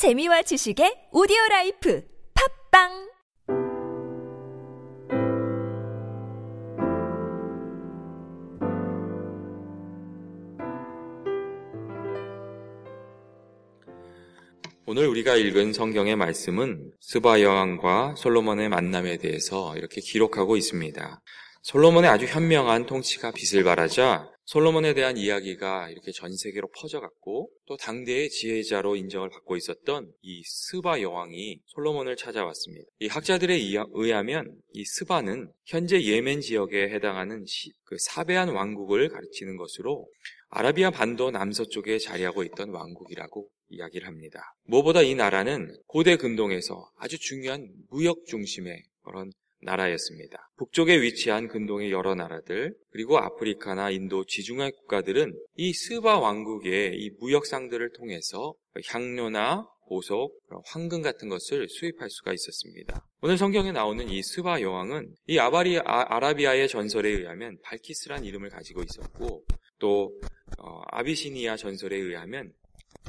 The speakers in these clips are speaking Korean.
재미와 지식의 오디오 라이프 팟빵 오늘 우리가 읽은 성경의 말씀은 스바 여왕과 솔로몬의 만남에 대해서 이렇게 기록하고 있습니다. 솔로몬의 아주 현명한 통치가 빛을 발하자 솔로몬에 대한 이야기가 이렇게 전 세계로 퍼져갔고 또 당대의 지혜자로 인정을 받고 있었던 이 스바 여왕이 솔로몬을 찾아왔습니다. 이 학자들에 의하면 이 스바는 현재 예멘 지역에 해당하는 시, 그 사베안 왕국을 가르치는 것으로 아라비아 반도 남서쪽에 자리하고 있던 왕국이라고 이야기를 합니다. 무엇보다 이 나라는 고대 근동에서 아주 중요한 무역 중심의 그런 나라였습니다. 북쪽에 위치한 근동의 여러 나라들, 그리고 아프리카나 인도 지중해 국가들은 이 스바 왕국의 이 무역상들을 통해서 향료나 보석, 황금 같은 것을 수입할 수가 있었습니다. 오늘 성경에 나오는 이 스바 여왕은 이 아바리, 아, 라비아의 전설에 의하면 발키스란 이름을 가지고 있었고 또 어, 아비시니아 전설에 의하면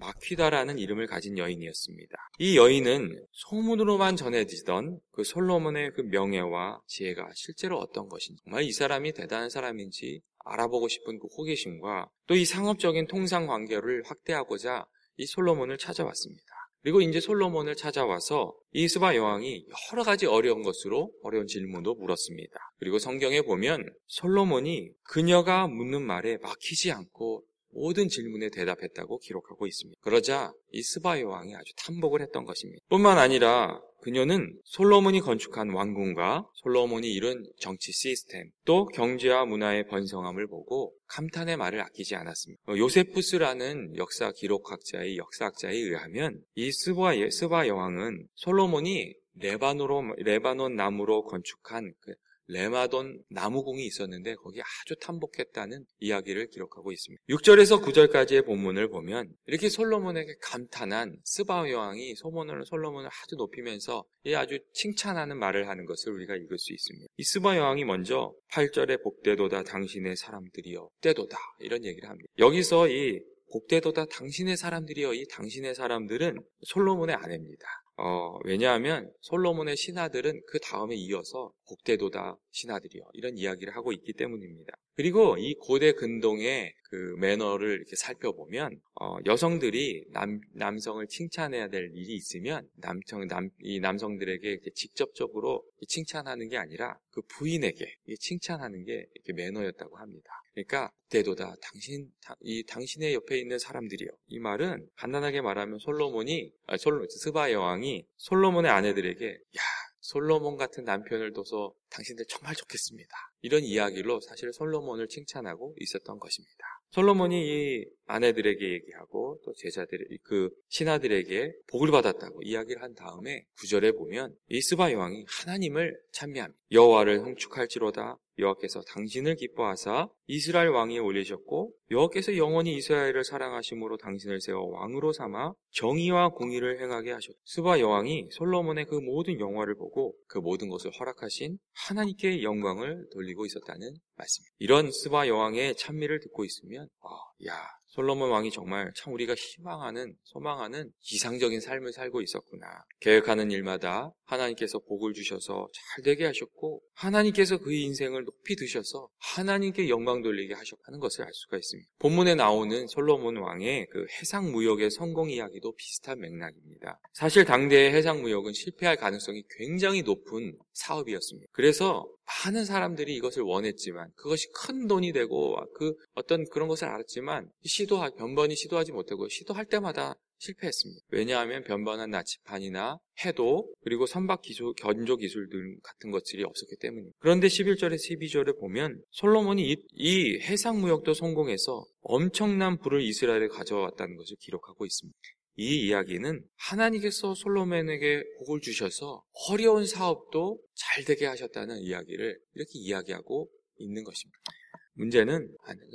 마퀴다라는 이름을 가진 여인이었습니다. 이 여인은 소문으로만 전해지던 그 솔로몬의 그 명예와 지혜가 실제로 어떤 것인지, 정말 이 사람이 대단한 사람인지 알아보고 싶은 그 호기심과 또 이 상업적인 통상 관계를 확대하고자 이 솔로몬을 찾아왔습니다. 그리고 이제 솔로몬을 찾아와서 이 스바 여왕이 여러 가지 어려운 것으로 어려운 질문도 물었습니다. 그리고 성경에 보면 솔로몬이 그녀가 묻는 말에 막히지 않고 모든 질문에 대답했다고 기록하고 있습니다. 그러자 이 스바 여왕이 아주 탄복을 했던 것입니다. 뿐만 아니라 그녀는 솔로몬이 건축한 왕궁과 솔로몬이 이룬 정치 시스템, 또 경제와 문화의 번성함을 보고 감탄의 말을 아끼지 않았습니다. 어, 요세푸스라는 역사 기록학자의 역사학자에 의하면 이 스바, 스바 여왕은 솔로몬이 레바노로, 레바논 나무로 건축한 그 레마돈 나무궁이 있었는데 거기 아주 탐복했다는 이야기를 기록하고 있습니다. 6절에서 9절까지의 본문을 보면 이렇게 솔로몬에게 감탄한 스바 여왕이 소문을 솔로몬을 아주 높이면서 이 아주 칭찬하는 말을 하는 것을 우리가 읽을 수 있습니다. 이 스바 여왕이 먼저 8절에 복대도다 당신의 사람들이여 때도다 이런 얘기를 합니다. 여기서 이 복대도다 당신의 사람들이여 이 당신의 사람들은 솔로몬의 아내입니다. 어, 왜냐하면 솔로몬의 신하들은 그 다음에 이어서 복대도다 신하들이요. 이런 이야기를 하고 있기 때문입니다. 그리고 이 고대 근동의 그 매너를 이렇게 살펴보면 어, 여성들이 남, 남성을 칭찬해야 될 일이 있으면 남성, 남, 이 남성들에게 직접적으로 칭찬하는 게 아니라 그 부인에게 칭찬하는 게 이렇게 매너였다고 합니다. 그러니까 대도다 당신 이 당신의 옆에 있는 사람들이요. 이 말은 간단하게 말하면 솔로몬이 아, 솔로 스바 여왕이 솔로몬의 아내들에게 야 솔로몬 같은 남편을 둬서 당신들 정말 좋겠습니다. 이런 이야기로 사실 솔로몬을 칭찬하고 있었던 것입니다. 솔로몬이 이 아내들에게 얘기하고 또 제자들 그 신하들에게 복을 받았다고 이야기를 한 다음에 구절에 보면 이 스바 여왕이 하나님을 찬미합니다. 여호와를 홍축할지로다 여호와께서 당신을 기뻐하사 이스라엘 왕이 올리셨고 여호와께서 영원히 이스라엘을 사랑하심으로 당신을 세워 왕으로 삼아 정의와 공의를 행하게 하셨다. 스바 여왕이 솔로몬의 그 모든 영화를 보고 그 모든 것을 허락하신 하나님께 영광을 돌리고 있었다는 말씀입니다. 이런 스바 여왕의 찬미를 듣고 있으면 어, 야 솔로몬 왕이 정말 참 우리가 희망하는, 소망하는 이상적인 삶을 살고 있었구나. 계획하는 일마다 하나님께서 복을 주셔서 잘 되게 하셨고, 하나님께서 그 인생을 높이 드셔서 하나님께 영광 돌리게 하셨다는 것을 알 수가 있습니다. 본문에 나오는 솔로몬 왕의 그 해상 무역의 성공 이야기도 비슷한 맥락입니다. 사실 당대의 해상 무역은 실패할 가능성이 굉장히 높은 사업이었습니다. 그래서 많은 사람들이 이것을 원했지만 그것이 큰 돈이 되고 그 어떤 그런 것을 알았지만 시 도하 변번이 시도하지 못하고 시도할 때마다 실패했습니다. 왜냐하면 변번한 나치판이나 해도 그리고 선박 기술, 견조 기술들 같은 것들이 없었기 때문입니다. 그런데 11절에 12절에 보면 솔로몬이 이, 이 해상 무역도 성공해서 엄청난 부를 이스라엘에 가져왔다는 것을 기록하고 있습니다. 이 이야기는 하나님께서 솔로몬에게 복을 주셔서 어려운 사업도 잘 되게 하셨다는 이야기를 이렇게 이야기하고 있는 것입니다. 문제는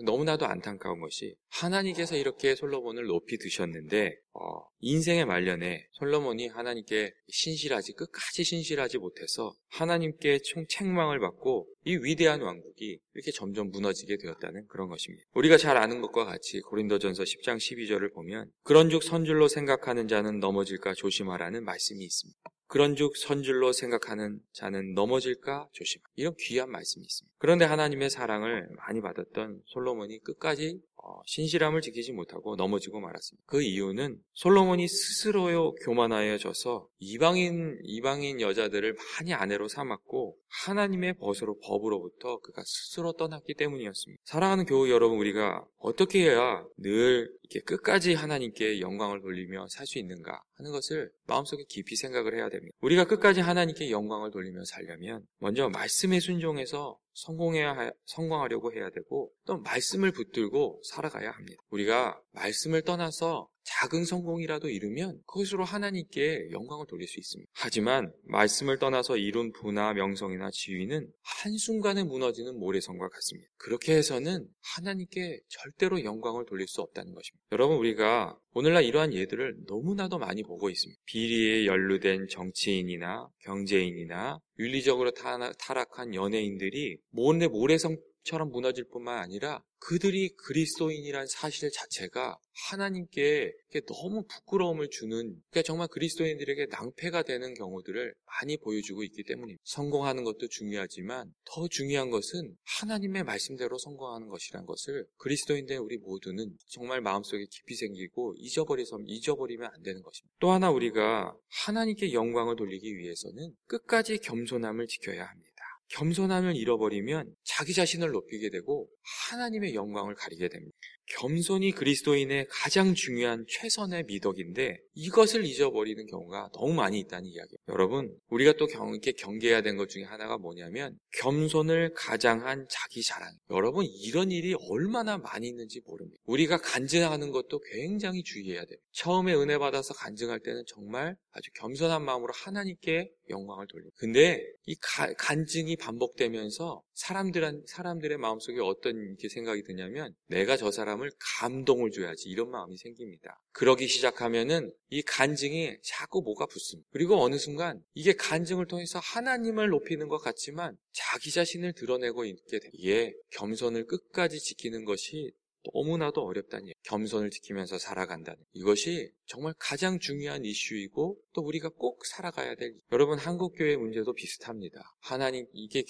너무나도 안타까운 것이 하나님께서 이렇게 솔로몬을 높이 드셨는데 어, 인생의 말년에 솔로몬이 하나님께 신실하지 끝까지 신실하지 못해서 하나님께 총 책망을 받고 이 위대한 왕국이 이렇게 점점 무너지게 되었다는 그런 것입니다. 우리가 잘 아는 것과 같이 고린도전서 10장 12절을 보면 그런즉 선줄로 생각하는 자는 넘어질까 조심하라는 말씀이 있습니다. 그런즉 선줄로 생각하는 자는 넘어질까 조심. 이런 귀한 말씀이 있습니다. 그런데 하나님의 사랑을 많이 받았던 솔로몬이 끝까지 어, 신실함을 지키지 못하고 넘어지고 말았습니다. 그 이유는 솔로몬이 스스로요 교만하여져서 이방인 이방인 여자들을 많이 아내로 삼았고 하나님의 벗으로 법으로부터 그가 스스로 떠났기 때문이었습니다. 사랑하는 교우 여러분 우리가 어떻게 해야 늘 이렇게 끝까지 하나님께 영광을 돌리며 살 수 있는가 하는 것을 마음속에 깊이 생각을 해야 됩니다. 우리가 끝까지 하나님께 영광을 돌리며 살려면 먼저 말씀에 순종해서 성공해야 성공하려고 해야 되고 또 말씀을 붙들고 살아가야 합니다. 우리가 말씀을 떠나서 작은 성공이라도 이루면 그것으로 하나님께 영광을 돌릴 수 있습니다. 하지만 말씀을 떠나서 이룬 부나 명성이나 지위는 한순간에 무너지는 모래성과 같습니다. 그렇게 해서는 하나님께 절대로 영광을 돌릴 수 없다는 것입니다. 여러분 우리가 오늘날 이러한 예들을 너무나도 많이 보고 있습니다. 비리에 연루된 정치인이나 경제인이나 윤리적으로 타락한 연예인들이 모래 모래성 처럼 무너질 뿐만 아니라 그들이 그리스도인이란 사실 자체가 하나님께 너무 부끄러움을 주는 그러니까 정말 그리스도인들에게 낭패가 되는 경우들을 많이 보여주고 있기 때문입니다. 성공하는 것도 중요하지만 더 중요한 것은 하나님의 말씀대로 성공하는 것이란 것을 그리스도인들 우리 모두는 정말 마음속에 깊이 생기고 잊어버려서 잊어버리면 안 되는 것입니다. 또 하나 우리가 하나님께 영광을 돌리기 위해서는 끝까지 겸손함을 지켜야 합니다. 겸손함을 잃어버리면 자기 자신을 높이게 되고 하나님의 영광을 가리게 됩니다. 겸손이 그리스도인의 가장 중요한 최선의 미덕인데 이것을 잊어버리는 경우가 너무 많이 있다는 이야기예요. 여러분, 우리가 또 경, 이렇게 경계해야 되는 것 중에 하나가 뭐냐면 겸손을 가장한 자기 자랑. 여러분, 이런 일이 얼마나 많이 있는지 모릅니다. 우리가 간증하는 것도 굉장히 주의해야 돼요. 처음에 은혜 받아서 간증할 때는 정말 아주 겸손한 마음으로 하나님께 영광을 돌립니다. 근데 이 가, 간증이 반복되면서 사람들 사람들의 마음속에 어떤 이렇게 생각이 드냐면 내가 저 사람을 감동을 줘야지 이런 마음이 생깁니다. 그러기 시작하면은 이 간증이 자꾸 뭐가 붙습니다. 그리고 어느 순간 이게 간증을 통해서 하나님을 높이는 것 같지만 자기 자신을 드러내고 있게 됩니다. 이게 겸손을 끝까지 지키는 것이 너무나도 어렵다는 얘기. 겸손을 지키면서 살아간다는 이것이 정말 가장 중요한 이슈이고 또 우리가 꼭 살아가야 될 여러분 한국 교회 문제도 비슷합니다. 하나님 이게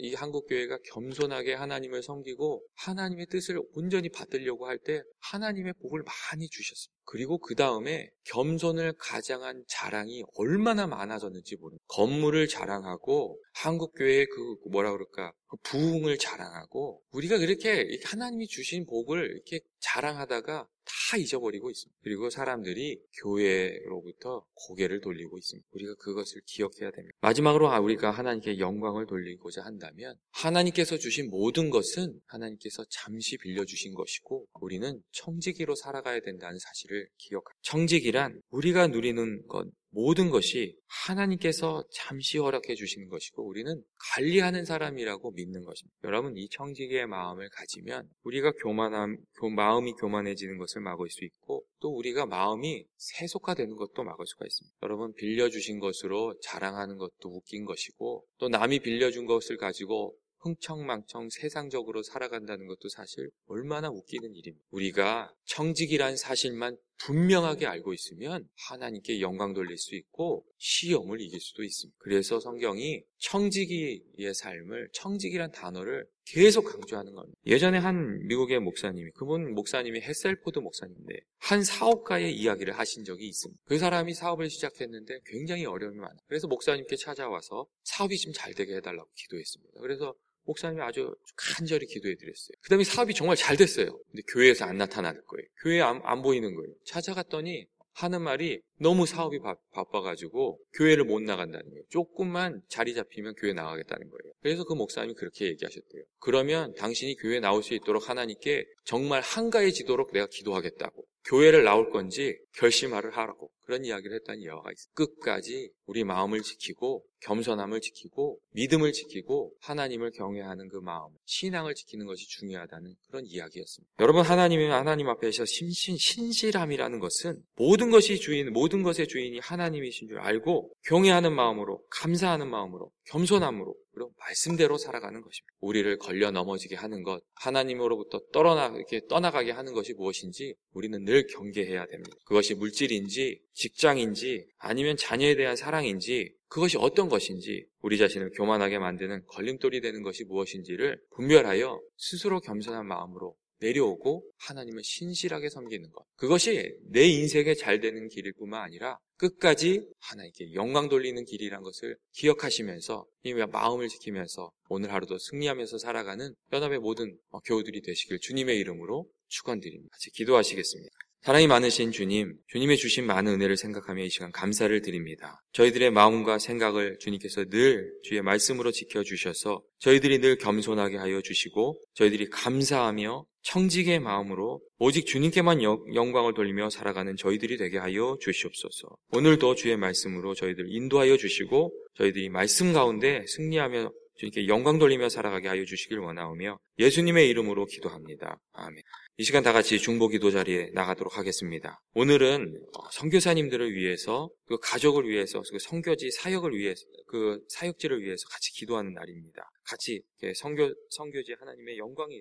이 한국 교회가 겸손하게 하나님을 섬기고 하나님의 뜻을 온전히 받으려고 할 때 하나님의 복을 많이 주셨습니다. 그리고 그 다음에 겸손을 가장한 자랑이 얼마나 많아졌는지 모르는 건물을 자랑하고 한국 교회의 그 뭐라 그럴까 그 부흥을 자랑하고 우리가 그렇게 하나님이 주신 복을 이렇게 자랑하다가 다 잊어버리고 있습니다. 그리고 사람들이 교회로부터 고개를 돌리고 있습니다. 우리가 그것을 기억해야 됩니다. 마지막으로 우리가 하나님께 영광을 돌리고자 한다면 하나님께서 주신 모든 것은 하나님께서 잠시 빌려주신 것이고 우리는 청지기로 살아가야 된다는 사실을 기억합니다. 청지기란 우리가 누리는 것 모든 것이 하나님께서 잠시 허락해 주시는 것이고 우리는 관리하는 사람이라고 믿는 것입니다. 여러분 이 청지기의 마음을 가지면 우리가 교만함, 마음이 교만해지는 것을 막을 수 있고 또 우리가 마음이 세속화되는 것도 막을 수가 있습니다. 여러분 빌려주신 것으로 자랑하는 것도 웃긴 것이고 또 남이 빌려준 것을 가지고 흥청망청 세상적으로 살아간다는 것도 사실 얼마나 웃기는 일입니다. 우리가 청직이란 사실만 분명하게 알고 있으면 하나님께 영광 돌릴 수 있고 시험을 이길 수도 있습니다. 그래서 성경이 청지기의 삶을 청지기란 단어를 계속 강조하는 겁니다. 예전에 한 미국의 목사님이 그분 목사님이 햇셀포드 목사님인데 한 사업가의 이야기를 하신 적이 있습니다. 그 사람이 사업을 시작했는데 굉장히 어려움이 많아요. 그래서 목사님께 찾아와서 사업이 좀 잘 되게 해달라고 기도했습니다. 그래서 목사님이 아주 간절히 기도해 드렸어요. 그 다음에 사업이 정말 잘 됐어요. 근데 교회에서 안 나타날 거예요. 교회에 안, 안 보이는 거예요. 찾아갔더니 하는 말이 너무 사업이 바, 바빠가지고 교회를 못 나간다는 거예요. 조금만 자리 잡히면 교회 나가겠다는 거예요. 그래서 그 목사님이 그렇게 얘기하셨대요. 그러면 당신이 교회 나올 수 있도록 하나님께 정말 한가해지도록 내가 기도하겠다고. 교회를 나올 건지 결심을 하라고 그런 이야기를 했다는 예화가 있어요. 끝까지 우리 마음을 지키고 겸손함을 지키고 믿음을 지키고 하나님을 경외하는 그 마음, 신앙을 지키는 것이 중요하다는 그런 이야기였습니다. 여러분 하나님이 하나님 앞에서 신신 신실함이라는 것은 모든 것이 주인, 모든 것의 주인이 하나님이신 줄 알고 경외하는 마음으로 감사하는 마음으로 겸손함으로 그리고 말씀대로 살아가는 것입니다. 우리를 걸려 넘어지게 하는 것, 하나님으로부터 떨어나 이렇게 떠나가게 하는 것이 무엇인지 우리는 늘 경계해야 됩니다. 그것이 물질인지 직장인지 아니면 자녀에 대한 사랑인지 그것이 어떤 것인지 우리 자신을 교만하게 만드는 걸림돌이 되는 것이 무엇인지를 분별하여 스스로 겸손한 마음으로 내려오고 하나님을 신실하게 섬기는 것. 그것이 내 인생에 잘 되는 길일 뿐만 아니라 끝까지 하나님께 영광 돌리는 길이란 것을 기억하시면서 이 마음을 지키면서 오늘 하루도 승리하면서 살아가는 연합의 모든 교우들이 되시길 주님의 이름으로 축원드립니다. 같이 기도하시겠습니다. 사랑이 많으신 주님, 주님의 주신 많은 은혜를 생각하며 이 시간 감사를 드립니다. 저희들의 마음과 생각을 주님께서 늘 주의 말씀으로 지켜주셔서 저희들이 늘 겸손하게 하여 주시고 저희들이 감사하며 청직의 마음으로 오직 주님께만 영광을 돌리며 살아가는 저희들이 되게 하여 주시옵소서. 오늘도 주의 말씀으로 저희들 인도하여 주시고 저희들이 말씀 가운데 승리하며 주님께 영광 돌리며 살아가게 하여 주시길 원하오며 예수님의 이름으로 기도합니다. 아멘. 이 시간 다 같이 중보 기도 자리에 나가도록 하겠습니다. 오늘은 선교사님들을 위해서 그 가족을 위해서 그 선교지 사역을 위해서 그 사역지를 위해서 같이 기도하는 날입니다. 같이 선교 선교지 하나님의 영광이